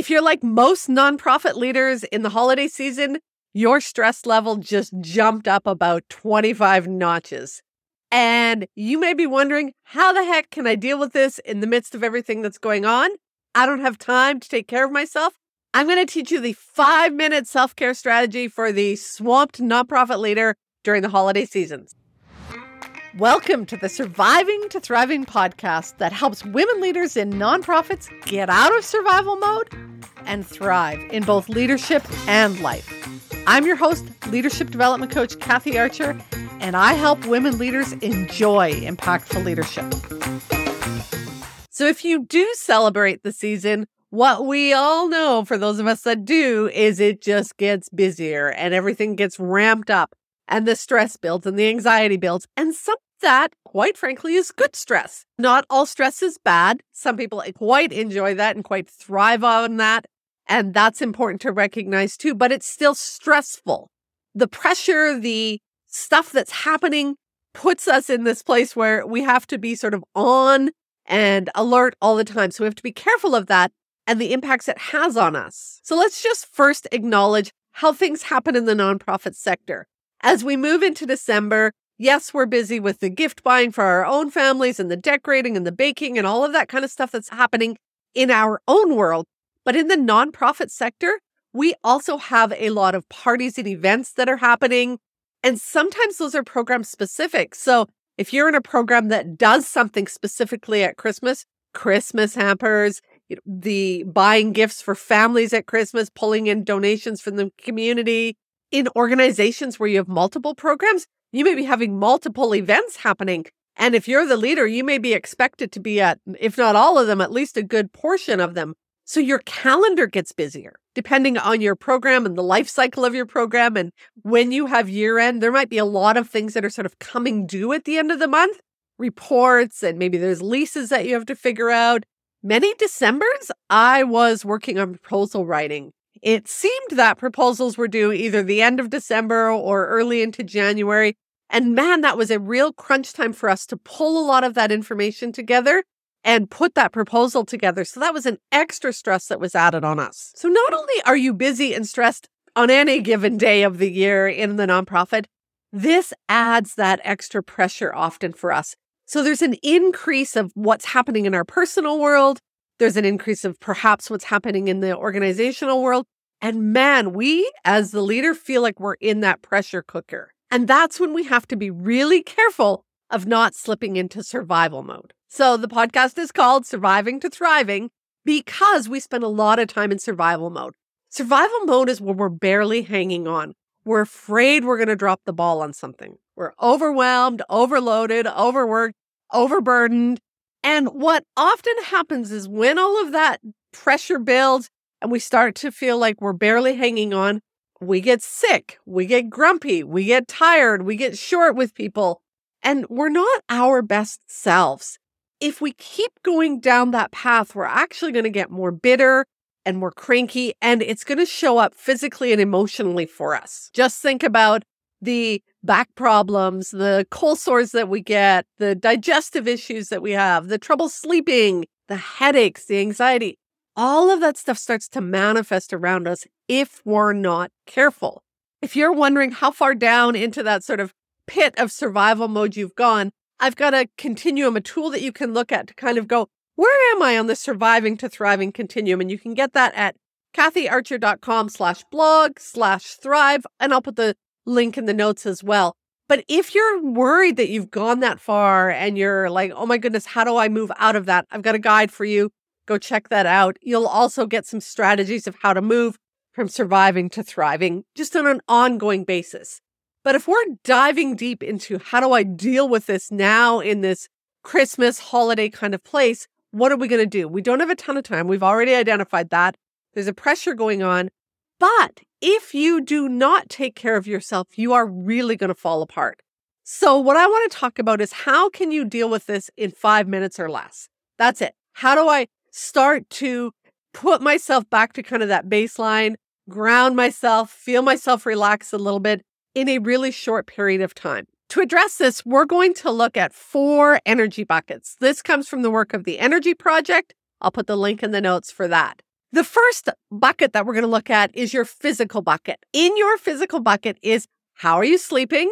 If you're like most nonprofit leaders in the holiday season, your stress level just jumped up about 25 notches. And you may be wondering, how the heck can I deal with this in the midst of everything that's going on? I don't have time to take care of myself. I'm going to teach you the five minute self care strategy for the swamped nonprofit leader during the holiday seasons. Welcome to the Surviving to Thriving podcast that helps women leaders in nonprofits get out of survival mode and thrive in both leadership and life. I'm your host, leadership development coach Kathy Archer, and I help women leaders enjoy impactful leadership. So, if you do celebrate the season, what we all know for those of us that do is it just gets busier and everything gets ramped up and the stress builds and the anxiety builds. And some of that, quite frankly, is good stress. Not all stress is bad. Some people eh, quite enjoy that and quite thrive on that. And that's important to recognize too, but it's still stressful. The pressure, the stuff that's happening puts us in this place where we have to be sort of on and alert all the time. So we have to be careful of that and the impacts it has on us. So let's just first acknowledge how things happen in the nonprofit sector. As we move into December, yes, we're busy with the gift buying for our own families and the decorating and the baking and all of that kind of stuff that's happening in our own world. But in the nonprofit sector, we also have a lot of parties and events that are happening. And sometimes those are program specific. So if you're in a program that does something specifically at Christmas, Christmas hampers, the buying gifts for families at Christmas, pulling in donations from the community, in organizations where you have multiple programs, you may be having multiple events happening. And if you're the leader, you may be expected to be at, if not all of them, at least a good portion of them. So your calendar gets busier depending on your program and the life cycle of your program. And when you have year end, there might be a lot of things that are sort of coming due at the end of the month reports, and maybe there's leases that you have to figure out. Many Decembers, I was working on proposal writing it seemed that proposals were due either the end of December or early into January. And man, that was a real crunch time for us to pull a lot of that information together and put that proposal together. So that was an extra stress that was added on us. So not only are you busy and stressed on any given day of the year in the nonprofit, this adds that extra pressure often for us. So there's an increase of what's happening in our personal world there's an increase of perhaps what's happening in the organizational world. And man, we as the leader feel like we're in that pressure cooker. And that's when we have to be really careful of not slipping into survival mode. So the podcast is called Surviving to Thriving because we spend a lot of time in survival mode. Survival mode is where we're barely hanging on. We're afraid we're going to drop the ball on something. We're overwhelmed, overloaded, overworked, overburdened, and what often happens is when all of that pressure builds and we start to feel like we're barely hanging on, we get sick, we get grumpy, we get tired, we get short with people, and we're not our best selves. If we keep going down that path, we're actually going to get more bitter and more cranky, and it's going to show up physically and emotionally for us. Just think about the back problems, the cold sores that we get, the digestive issues that we have, the trouble sleeping, the headaches, the anxiety, all of that stuff starts to manifest around us if we're not careful. If you're wondering how far down into that sort of pit of survival mode you've gone, I've got a continuum, a tool that you can look at to kind of go, where am I on the surviving to thriving continuum? And you can get that at kathyarcher.com slash blog slash thrive. And I'll put the link in the notes as well. But if you're worried that you've gone that far and you're like, oh my goodness, how do I move out of that? I've got a guide for you. Go check that out. You'll also get some strategies of how to move from surviving to thriving just on an ongoing basis. But if we're diving deep into how do I deal with this now in this Christmas holiday kind of place, what are we going to do? We don't have a ton of time. We've already identified that. There's a pressure going on. But if you do not take care of yourself, you are really going to fall apart. So, what I want to talk about is how can you deal with this in five minutes or less? That's it. How do I start to put myself back to kind of that baseline, ground myself, feel myself relax a little bit in a really short period of time? To address this, we're going to look at four energy buckets. This comes from the work of the Energy Project. I'll put the link in the notes for that. The first bucket that we're going to look at is your physical bucket. In your physical bucket is how are you sleeping?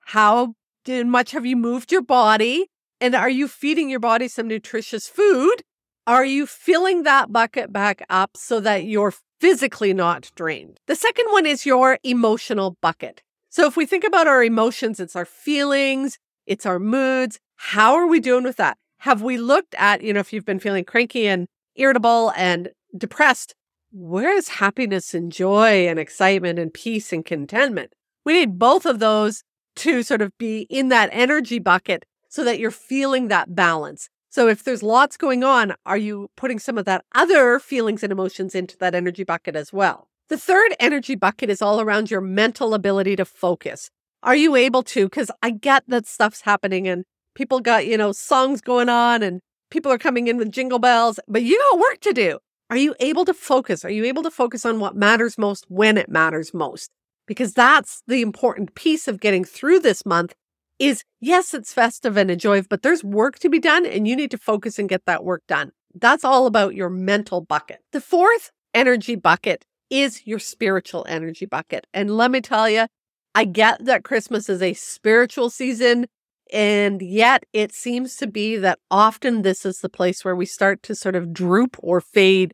How much have you moved your body? And are you feeding your body some nutritious food? Are you filling that bucket back up so that you're physically not drained? The second one is your emotional bucket. So if we think about our emotions, it's our feelings, it's our moods. How are we doing with that? Have we looked at, you know, if you've been feeling cranky and irritable and depressed, where's happiness and joy and excitement and peace and contentment? We need both of those to sort of be in that energy bucket so that you're feeling that balance. So if there's lots going on, are you putting some of that other feelings and emotions into that energy bucket as well? The third energy bucket is all around your mental ability to focus. Are you able to? Because I get that stuff's happening and people got, you know, songs going on and people are coming in with jingle bells, but you got work to do. Are you able to focus? Are you able to focus on what matters most when it matters most? Because that's the important piece of getting through this month is yes, it's festive and a joy, but there's work to be done and you need to focus and get that work done. That's all about your mental bucket. The fourth energy bucket is your spiritual energy bucket. And let me tell you, I get that Christmas is a spiritual season. And yet it seems to be that often this is the place where we start to sort of droop or fade.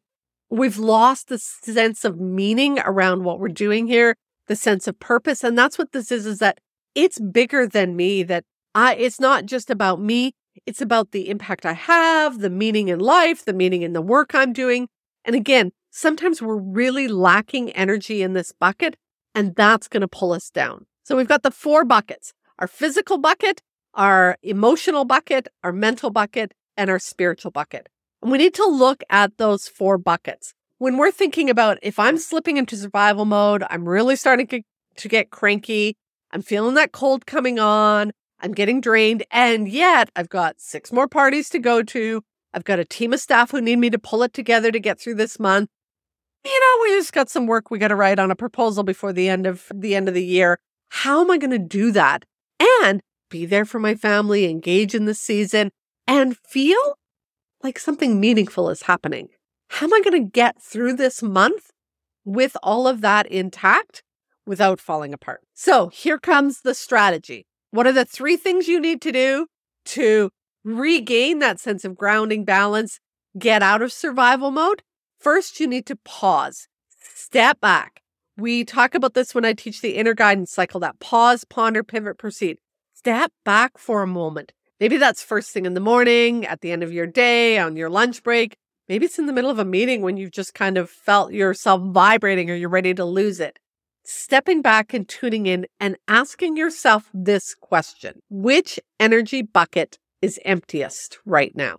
We've lost the sense of meaning around what we're doing here, the sense of purpose. And that's what this is, is that it's bigger than me, that I, it's not just about me. It's about the impact I have, the meaning in life, the meaning in the work I'm doing. And again, sometimes we're really lacking energy in this bucket, and that's going to pull us down. So we've got the four buckets our physical bucket, our emotional bucket, our mental bucket, and our spiritual bucket. And we need to look at those four buckets. When we're thinking about if I'm slipping into survival mode, I'm really starting to get cranky, I'm feeling that cold coming on, I'm getting drained, and yet I've got six more parties to go to. I've got a team of staff who need me to pull it together to get through this month. You know, we just got some work we got to write on a proposal before the end of the end of the year. How am I going to do that? And be there for my family, engage in the season, and feel like something meaningful is happening. How am I going to get through this month with all of that intact without falling apart? So here comes the strategy. What are the three things you need to do to regain that sense of grounding balance, get out of survival mode? First, you need to pause, step back. We talk about this when I teach the inner guidance cycle that pause, ponder, pivot, proceed step back for a moment. Maybe that's first thing in the morning, at the end of your day, on your lunch break. Maybe it's in the middle of a meeting when you've just kind of felt yourself vibrating or you're ready to lose it. Stepping back and tuning in and asking yourself this question Which energy bucket is emptiest right now?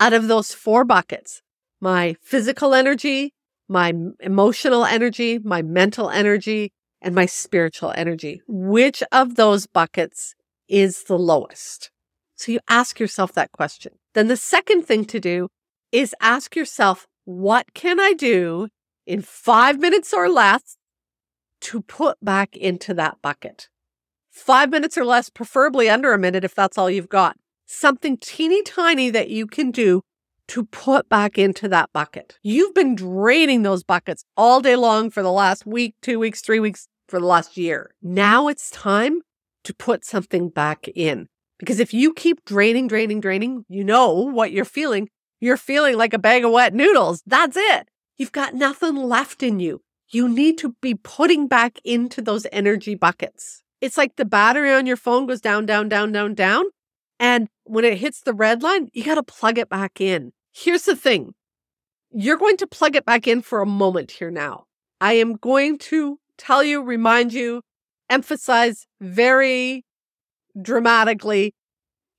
Out of those four buckets, my physical energy, my emotional energy, my mental energy, and my spiritual energy. Which of those buckets is the lowest? So you ask yourself that question. Then the second thing to do is ask yourself, what can I do in five minutes or less to put back into that bucket? Five minutes or less, preferably under a minute if that's all you've got. Something teeny tiny that you can do to put back into that bucket. You've been draining those buckets all day long for the last week, two weeks, three weeks, for the last year. Now it's time to put something back in. Because if you keep draining, draining, draining, you know what you're feeling. You're feeling like a bag of wet noodles. That's it. You've got nothing left in you. You need to be putting back into those energy buckets. It's like the battery on your phone goes down, down, down, down, down. And when it hits the red line, you got to plug it back in. Here's the thing you're going to plug it back in for a moment here now. I am going to tell you, remind you, emphasize very dramatically,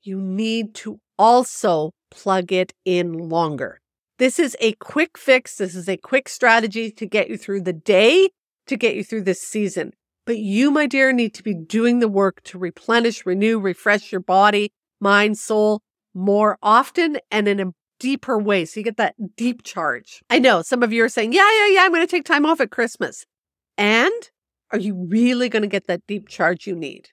you need to also plug it in longer. This is a quick fix. This is a quick strategy to get you through the day, to get you through this season. But you, my dear, need to be doing the work to replenish, renew, refresh your body, mind, soul more often and in a deeper way. So you get that deep charge. I know some of you are saying, yeah, yeah, yeah, I'm going to take time off at Christmas. And are you really going to get that deep charge you need?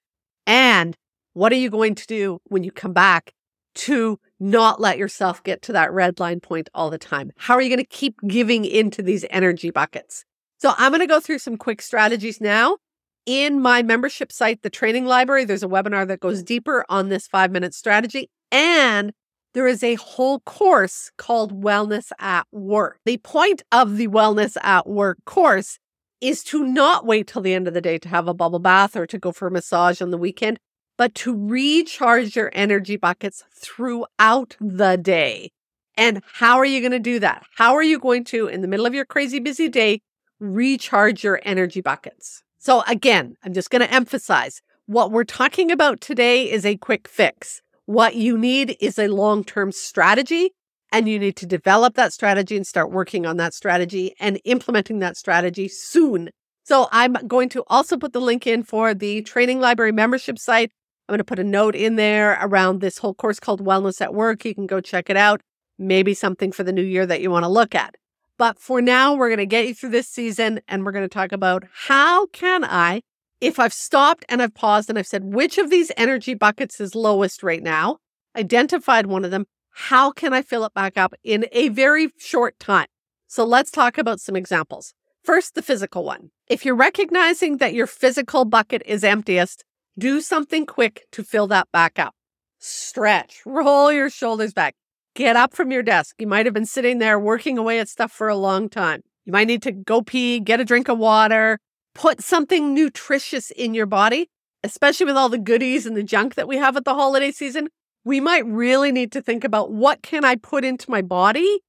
And what are you going to do when you come back to not let yourself get to that red line point all the time? How are you going to keep giving into these energy buckets? So I'm going to go through some quick strategies now. In my membership site, the training library, there's a webinar that goes deeper on this five minute strategy. And there is a whole course called Wellness at Work. The point of the Wellness at Work course is to not wait till the end of the day to have a bubble bath or to go for a massage on the weekend, but to recharge your energy buckets throughout the day. And how are you going to do that? How are you going to, in the middle of your crazy busy day, recharge your energy buckets? So, again, I'm just going to emphasize what we're talking about today is a quick fix. What you need is a long term strategy, and you need to develop that strategy and start working on that strategy and implementing that strategy soon. So, I'm going to also put the link in for the training library membership site. I'm going to put a note in there around this whole course called Wellness at Work. You can go check it out. Maybe something for the new year that you want to look at. But for now, we're going to get you through this season and we're going to talk about how can I if I've stopped and I've paused and I've said, which of these energy buckets is lowest right now, identified one of them, how can I fill it back up in a very short time? So let's talk about some examples. First, the physical one. If you're recognizing that your physical bucket is emptiest, do something quick to fill that back up. Stretch, roll your shoulders back, get up from your desk. You might have been sitting there working away at stuff for a long time. You might need to go pee, get a drink of water, put something nutritious in your body, especially with all the goodies and the junk that we have at the holiday season, we might really need to think about what can I put into my body?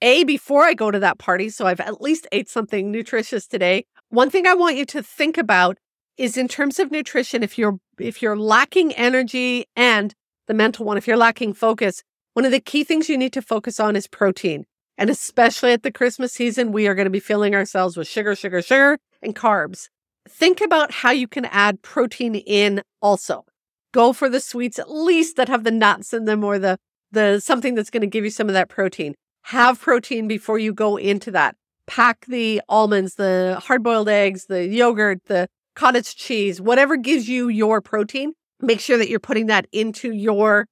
A, before I go to that party. So I've at least ate something nutritious today. One thing I want you to think about is in terms of nutrition, if you're if you're lacking energy and the mental one, if you're lacking focus, one of the key things you need to focus on is protein. And especially at the Christmas season, we are going to be filling ourselves with sugar, sugar, sugar and carbs. Think about how you can add protein in also. Go for the sweets at least that have the nuts in them or the the something that's going to give you some of that protein. Have protein before you go into that. Pack the almonds, the hard-boiled eggs, the yogurt, the cottage cheese, whatever gives you your protein. Make sure that you're putting that into your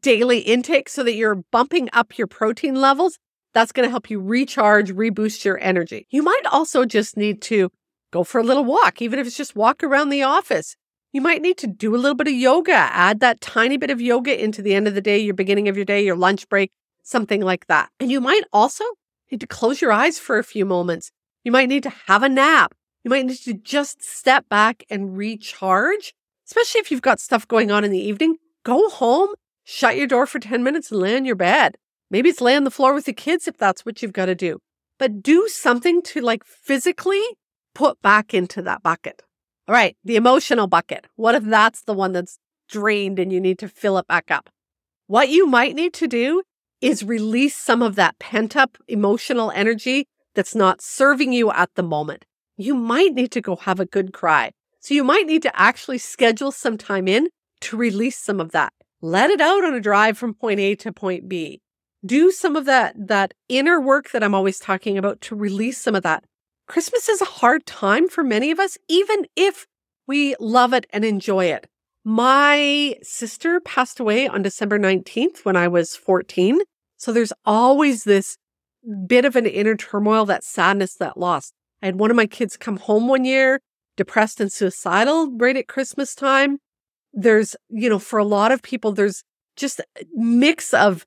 daily intake so that you're bumping up your protein levels that's going to help you recharge, reboost your energy. You might also just need to go for a little walk, even if it's just walk around the office. You might need to do a little bit of yoga, add that tiny bit of yoga into the end of the day, your beginning of your day, your lunch break, something like that. And you might also need to close your eyes for a few moments. You might need to have a nap. You might need to just step back and recharge, especially if you've got stuff going on in the evening. Go home, shut your door for 10 minutes, and lay on your bed. Maybe it's lay on the floor with the kids if that's what you've got to do. But do something to like physically put back into that bucket. All right, the emotional bucket. What if that's the one that's drained and you need to fill it back up? What you might need to do is release some of that pent up emotional energy that's not serving you at the moment. You might need to go have a good cry. So you might need to actually schedule some time in to release some of that. Let it out on a drive from point A to point B do some of that that inner work that I'm always talking about to release some of that. Christmas is a hard time for many of us even if we love it and enjoy it. My sister passed away on December 19th when I was 14. So there's always this bit of an inner turmoil, that sadness, that loss. I had one of my kids come home one year, depressed and suicidal right at Christmas time. There's, you know, for a lot of people, there's just a mix of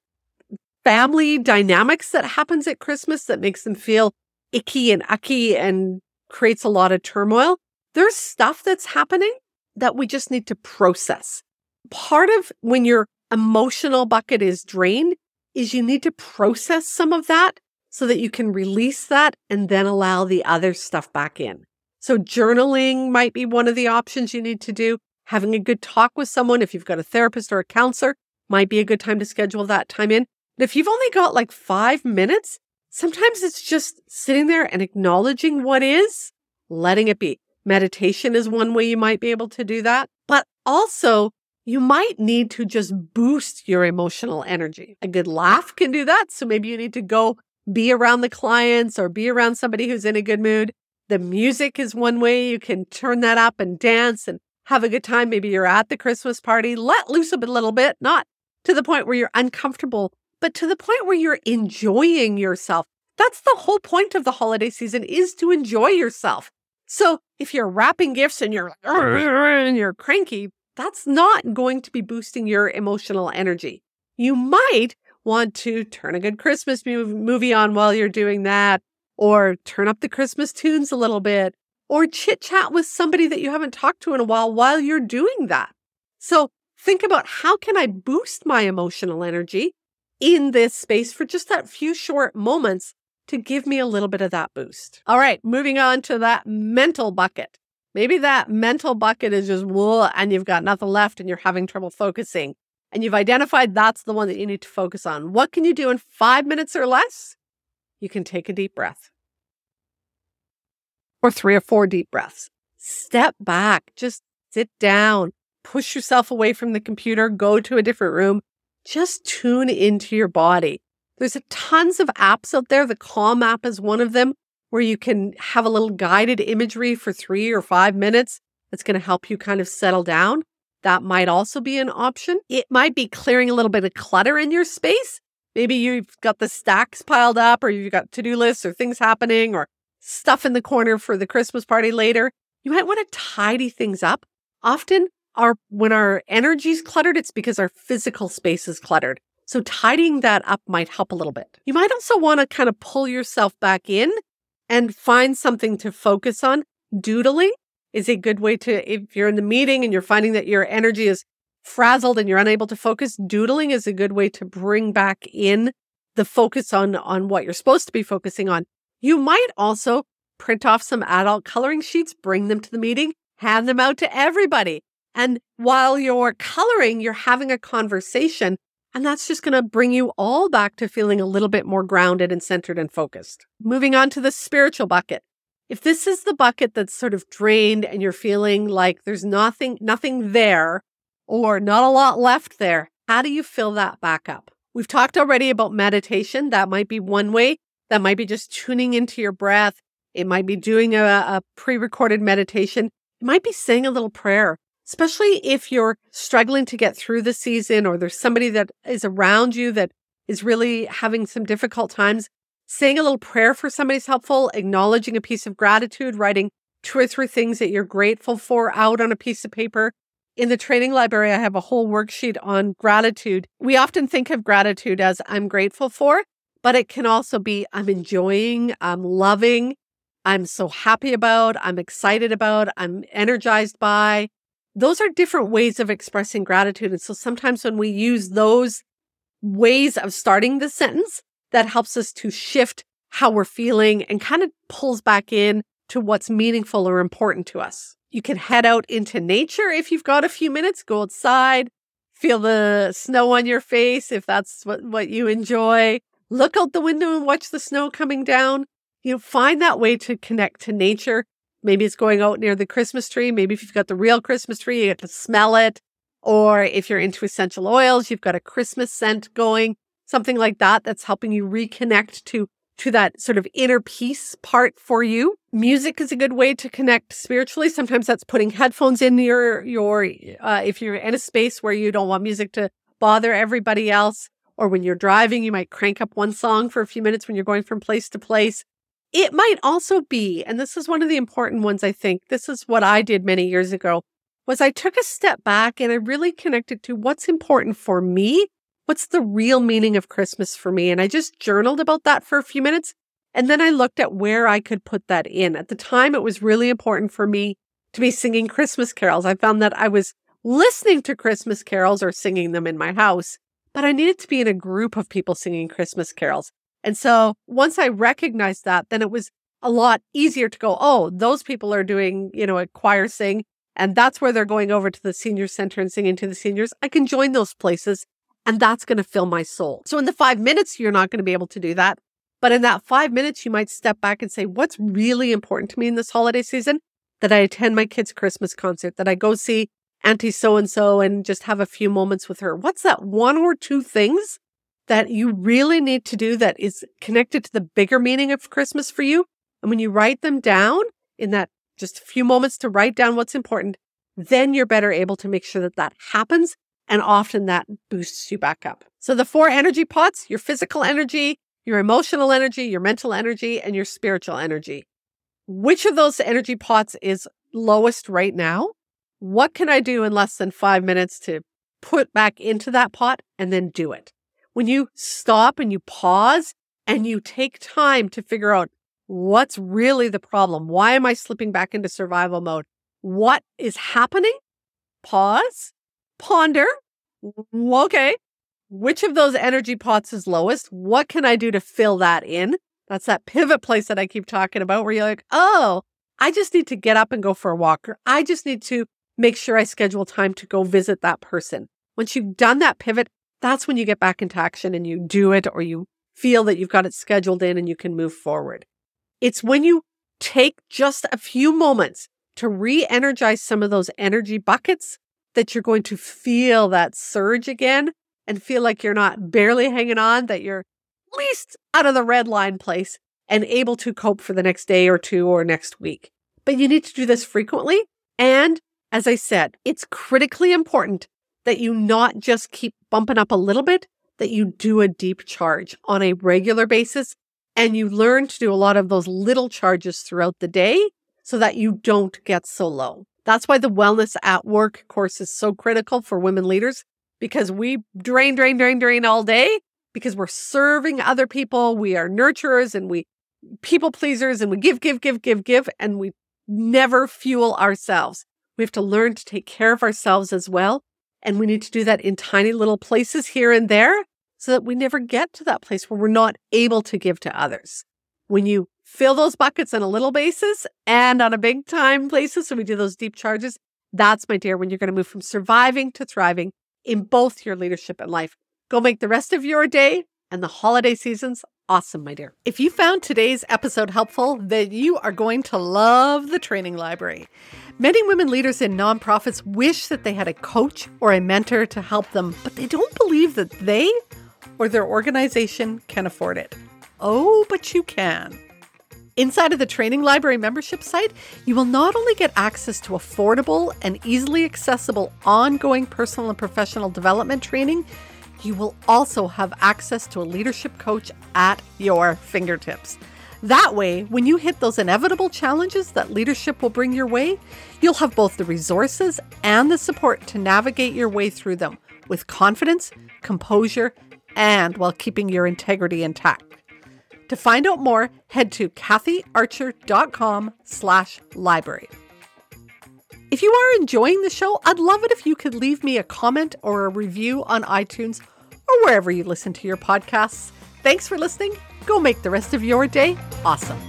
family dynamics that happens at Christmas that makes them feel icky and ucky and creates a lot of turmoil. There's stuff that's happening that we just need to process. Part of when your emotional bucket is drained is you need to process some of that so that you can release that and then allow the other stuff back in. So journaling might be one of the options you need to do. Having a good talk with someone, if you've got a therapist or a counselor, might be a good time to schedule that time in. And if you've only got like five minutes, sometimes it's just sitting there and acknowledging what is, letting it be. Meditation is one way you might be able to do that. But also, you might need to just boost your emotional energy. A good laugh can do that. So maybe you need to go be around the clients or be around somebody who's in a good mood. The music is one way you can turn that up and dance and have a good time. Maybe you're at the Christmas party, let loose a little bit, not to the point where you're uncomfortable, but to the point where you're enjoying yourself. That's the whole point of the holiday season is to enjoy yourself. So if you're wrapping gifts and you're and you're cranky, that's not going to be boosting your emotional energy. You might want to turn a good Christmas movie on while you're doing that, or turn up the Christmas tunes a little bit, or chit chat with somebody that you haven't talked to in a while while you're doing that. So think about how can I boost my emotional energy in this space for just that few short moments to give me a little bit of that boost. All right, moving on to that mental bucket. Maybe that mental bucket is just wool and you've got nothing left and you're having trouble focusing. And you've identified that's the one that you need to focus on. What can you do in five minutes or less? You can take a deep breath or three or four deep breaths. Step back, just sit down, push yourself away from the computer, go to a different room, just tune into your body. There's tons of apps out there. The Calm app is one of them where you can have a little guided imagery for three or five minutes that's going to help you kind of settle down. That might also be an option. It might be clearing a little bit of clutter in your space. Maybe you've got the stacks piled up, or you've got to do lists or things happening, or stuff in the corner for the Christmas party later. You might want to tidy things up. Often, our when our energy's cluttered, it's because our physical space is cluttered. So tidying that up might help a little bit. You might also want to kind of pull yourself back in and find something to focus on. Doodling is a good way to, if you're in the meeting and you're finding that your energy is frazzled and you're unable to focus, doodling is a good way to bring back in the focus on, on what you're supposed to be focusing on. You might also print off some adult coloring sheets, bring them to the meeting, hand them out to everybody. And while you're coloring, you're having a conversation. And that's just going to bring you all back to feeling a little bit more grounded and centered and focused. Moving on to the spiritual bucket. If this is the bucket that's sort of drained and you're feeling like there's nothing, nothing there or not a lot left there, how do you fill that back up? We've talked already about meditation. That might be one way. That might be just tuning into your breath. It might be doing a, a pre recorded meditation. It might be saying a little prayer, especially if you're struggling to get through the season or there's somebody that is around you that is really having some difficult times. Saying a little prayer for somebody is helpful, acknowledging a piece of gratitude, writing two or three things that you're grateful for out on a piece of paper. In the training library, I have a whole worksheet on gratitude. We often think of gratitude as I'm grateful for, but it can also be I'm enjoying, I'm loving, I'm so happy about, I'm excited about, I'm energized by. Those are different ways of expressing gratitude. And so sometimes when we use those ways of starting the sentence, that helps us to shift how we're feeling and kind of pulls back in to what's meaningful or important to us. You can head out into nature if you've got a few minutes, go outside, feel the snow on your face if that's what, what you enjoy. Look out the window and watch the snow coming down. You know, find that way to connect to nature. Maybe it's going out near the Christmas tree. Maybe if you've got the real Christmas tree, you get to smell it. Or if you're into essential oils, you've got a Christmas scent going something like that that's helping you reconnect to to that sort of inner peace part for you. Music is a good way to connect spiritually. Sometimes that's putting headphones in your your uh, if you're in a space where you don't want music to bother everybody else or when you're driving you might crank up one song for a few minutes when you're going from place to place. It might also be and this is one of the important ones I think. This is what I did many years ago was I took a step back and I really connected to what's important for me what's the real meaning of Christmas for me? And I just journaled about that for a few minutes. And then I looked at where I could put that in. At the time, it was really important for me to be singing Christmas carols. I found that I was listening to Christmas carols or singing them in my house, but I needed to be in a group of people singing Christmas carols. And so once I recognized that, then it was a lot easier to go, oh, those people are doing, you know, a choir sing, and that's where they're going over to the senior center and singing to the seniors. I can join those places and that's going to fill my soul. So in the five minutes, you're not going to be able to do that. But in that five minutes, you might step back and say, what's really important to me in this holiday season? That I attend my kid's Christmas concert, that I go see Auntie so and so and just have a few moments with her. What's that one or two things that you really need to do that is connected to the bigger meaning of Christmas for you? And when you write them down in that just a few moments to write down what's important, then you're better able to make sure that that happens And often that boosts you back up. So the four energy pots your physical energy, your emotional energy, your mental energy, and your spiritual energy. Which of those energy pots is lowest right now? What can I do in less than five minutes to put back into that pot and then do it? When you stop and you pause and you take time to figure out what's really the problem? Why am I slipping back into survival mode? What is happening? Pause, ponder. Okay. Which of those energy pots is lowest? What can I do to fill that in? That's that pivot place that I keep talking about where you're like, oh, I just need to get up and go for a walk, or I just need to make sure I schedule time to go visit that person. Once you've done that pivot, that's when you get back into action and you do it or you feel that you've got it scheduled in and you can move forward. It's when you take just a few moments to re energize some of those energy buckets that you're going to feel that surge again and feel like you're not barely hanging on, that you're at least out of the red line place and able to cope for the next day or two or next week. But you need to do this frequently. And as I said, it's critically important that you not just keep bumping up a little bit, that you do a deep charge on a regular basis and you learn to do a lot of those little charges throughout the day so that you don't get so low. That's why the wellness at work course is so critical for women leaders because we drain, drain, drain, drain all day because we're serving other people. We are nurturers and we people pleasers and we give, give, give, give, give, and we never fuel ourselves. We have to learn to take care of ourselves as well. And we need to do that in tiny little places here and there so that we never get to that place where we're not able to give to others. When you fill those buckets on a little basis and on a big time basis, so we do those deep charges, that's, my dear, when you're going to move from surviving to thriving in both your leadership and life. Go make the rest of your day and the holiday seasons awesome, my dear. If you found today's episode helpful, then you are going to love the training library. Many women leaders in nonprofits wish that they had a coach or a mentor to help them, but they don't believe that they or their organization can afford it. Oh, but you can. Inside of the Training Library membership site, you will not only get access to affordable and easily accessible ongoing personal and professional development training, you will also have access to a leadership coach at your fingertips. That way, when you hit those inevitable challenges that leadership will bring your way, you'll have both the resources and the support to navigate your way through them with confidence, composure, and while keeping your integrity intact. To find out more, head to kathyarcher.com slash library. If you are enjoying the show, I'd love it if you could leave me a comment or a review on iTunes or wherever you listen to your podcasts. Thanks for listening. Go make the rest of your day awesome.